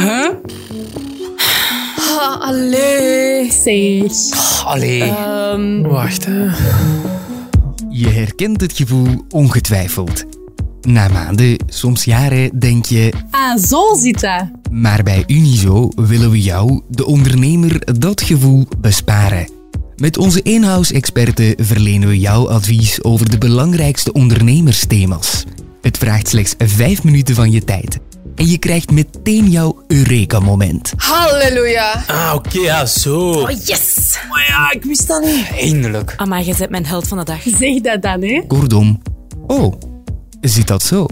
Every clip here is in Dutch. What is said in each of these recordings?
Huh? Ah, allee. Zeg. Allee. Ehm, Wacht, hè. Je herkent het gevoel ongetwijfeld. Na maanden, soms jaren, denk je... Ah, zo zit dat. Maar bij Unizo willen we jou, de ondernemer, dat gevoel besparen. Met onze in-house-experten verlenen we jou advies over de belangrijkste ondernemersthema's. Het vraagt slechts 5 minuten van je tijd. En je krijgt meteen jouw Eureka-moment. halleluja. Ah, oké, ja, zo. Oh, yes. Maar ja, ik wist dat niet. Eindelijk. Amai, je bent mijn held van de dag. Zeg dat dan, hè. Kortom, oh, zit dat zo?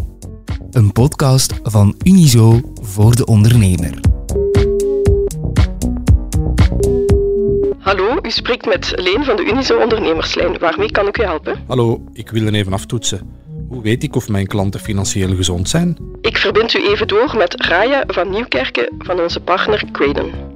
Een podcast van Unizo voor de ondernemer. Hallo, u spreekt met Leen van de Unizo Ondernemerslijn. Waarmee kan ik u helpen? Hallo, ik wil even aftoetsen. Hoe weet ik of mijn klanten financieel gezond zijn? Ik verbind u even door met Raya van Nieuwkerken van onze partner Graden.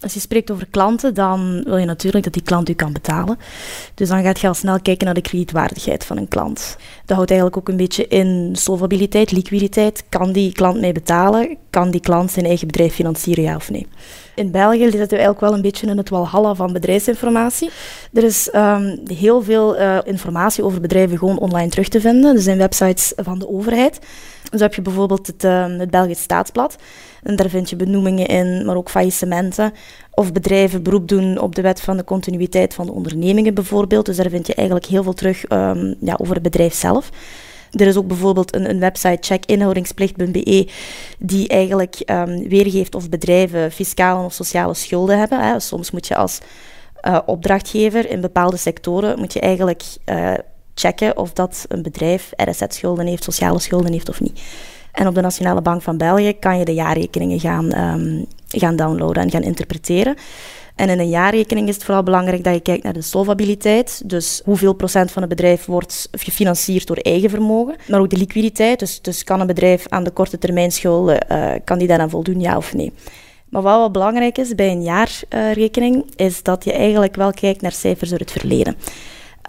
Als je spreekt over klanten, dan wil je natuurlijk dat die klant u kan betalen. Dus dan gaat je al snel kijken naar de kredietwaardigheid van een klant. Dat houdt eigenlijk ook een beetje in solvabiliteit, liquiditeit. Kan die klant mij betalen? Kan die klant zijn eigen bedrijf financieren, ja of nee? In België zitten we eigenlijk wel een beetje in het walhalla van bedrijfsinformatie. Er is ehm, heel veel eh, informatie over bedrijven gewoon online terug te vinden. Er zijn websites van de overheid. Zo heb je bijvoorbeeld het, ehm, het Belgisch Staatsblad. En daar vind je benoemingen in, maar ook faillissementen. Of bedrijven beroep doen op de wet van de continuïteit van de ondernemingen bijvoorbeeld. Dus daar vind je eigenlijk heel veel terug ehm, ja, over het bedrijf zelf. Er is ook bijvoorbeeld een, een website, checkinhoudingsplicht.be, die eigenlijk ehm, weergeeft of bedrijven fiscale of sociale schulden hebben. Hè. Soms moet je als eh, opdrachtgever in bepaalde sectoren moet je eigenlijk eh, checken of dat een bedrijf RSZ-schulden heeft, sociale schulden heeft of niet. En op de Nationale Bank van België kan je de jaarrekeningen gaan, ehm, gaan downloaden en gaan interpreteren. En in een jaarrekening is het vooral belangrijk dat je kijkt naar de solvabiliteit. Dus hoeveel procent van het bedrijf wordt gefinancierd door eigen vermogen. Maar ook de liquiditeit. Dus, dus kan een bedrijf aan de korte termijn schulden, uh, kan die daaraan voldoen, ja of nee? Maar wat wel belangrijk is bij een jaarrekening, is dat je eigenlijk wel kijkt naar cijfers uit het verleden.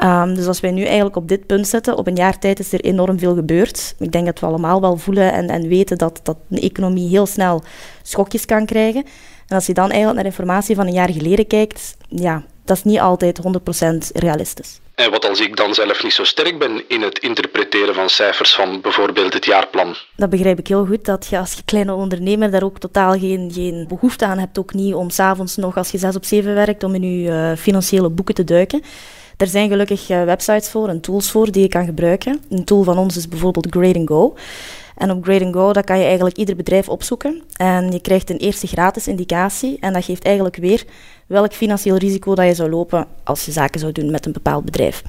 Um, dus als wij nu eigenlijk op dit punt zitten, op een jaar tijd is er enorm veel gebeurd. Ik denk dat we allemaal wel voelen en, en weten dat, dat een economie heel snel schokjes kan krijgen. En als je dan eigenlijk naar informatie van een jaar geleden kijkt, ja, dat is niet altijd 100% realistisch. En wat als ik dan zelf niet zo sterk ben in het interpreteren van cijfers van bijvoorbeeld het jaarplan? Dat begrijp ik heel goed, dat je als je kleine ondernemer daar ook totaal geen, geen behoefte aan hebt, ook niet om s'avonds nog als je 6 op 7 werkt, om in je uh, financiële boeken te duiken. Er zijn gelukkig uh, websites voor en tools voor die je kan gebruiken. Een tool van ons is bijvoorbeeld Grade Go. En op Grade Go dat kan je eigenlijk ieder bedrijf opzoeken. En je krijgt een eerste gratis indicatie. En dat geeft eigenlijk weer welk financieel risico dat je zou lopen als je zaken zou doen met een bepaald bedrijf.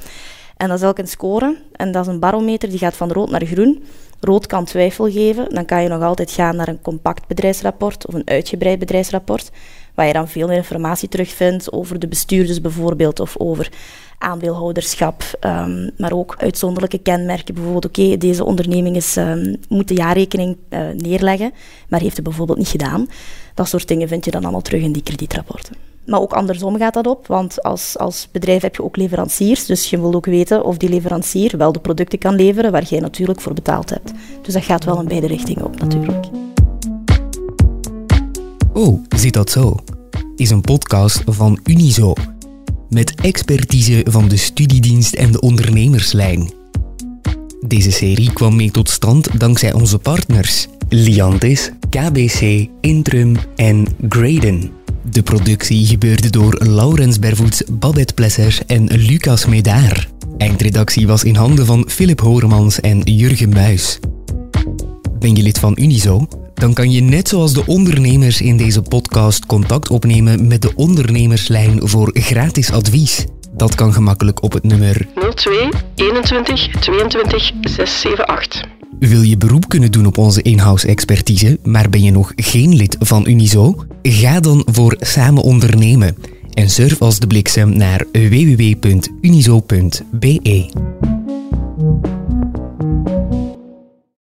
En dat is elk een score. En dat is een barometer die gaat van rood naar groen. Rood kan twijfel geven. Dan kan je nog altijd gaan naar een compact bedrijfsrapport of een uitgebreid bedrijfsrapport. Waar je dan veel meer informatie terugvindt over de bestuurders bijvoorbeeld of over aandeelhouderschap, um, maar ook uitzonderlijke kenmerken. Bijvoorbeeld, oké, deze onderneming is, um, moet de jaarrekening uh, neerleggen, maar heeft het bijvoorbeeld niet gedaan. Dat soort dingen vind je dan allemaal terug in die kredietrapporten. Maar ook andersom gaat dat op, want als, als bedrijf heb je ook leveranciers, dus je wil ook weten of die leverancier wel de producten kan leveren waar jij natuurlijk voor betaald hebt. Dus dat gaat wel in beide richtingen op natuurlijk. Oh, zit dat zo? Is een podcast van Unizo met expertise van de studiedienst en de ondernemerslijn. Deze serie kwam mee tot stand dankzij onze partners Liantis, KBC, Intrum en Graden. De productie gebeurde door Laurens Bervoets, Babette Plesser en Lucas Medaar. Eindredactie was in handen van Philip Horemans en Jurgen Muis. Ben je lid van Unizo? Dan kan je net zoals de ondernemers in deze podcast contact opnemen met de ondernemerslijn voor gratis advies. Dat kan gemakkelijk op het nummer 02 21 22 678. Wil je beroep kunnen doen op onze in-house expertise, maar ben je nog geen lid van Unizo? Ga dan voor Samen Ondernemen en surf als de bliksem naar www.unizo.be.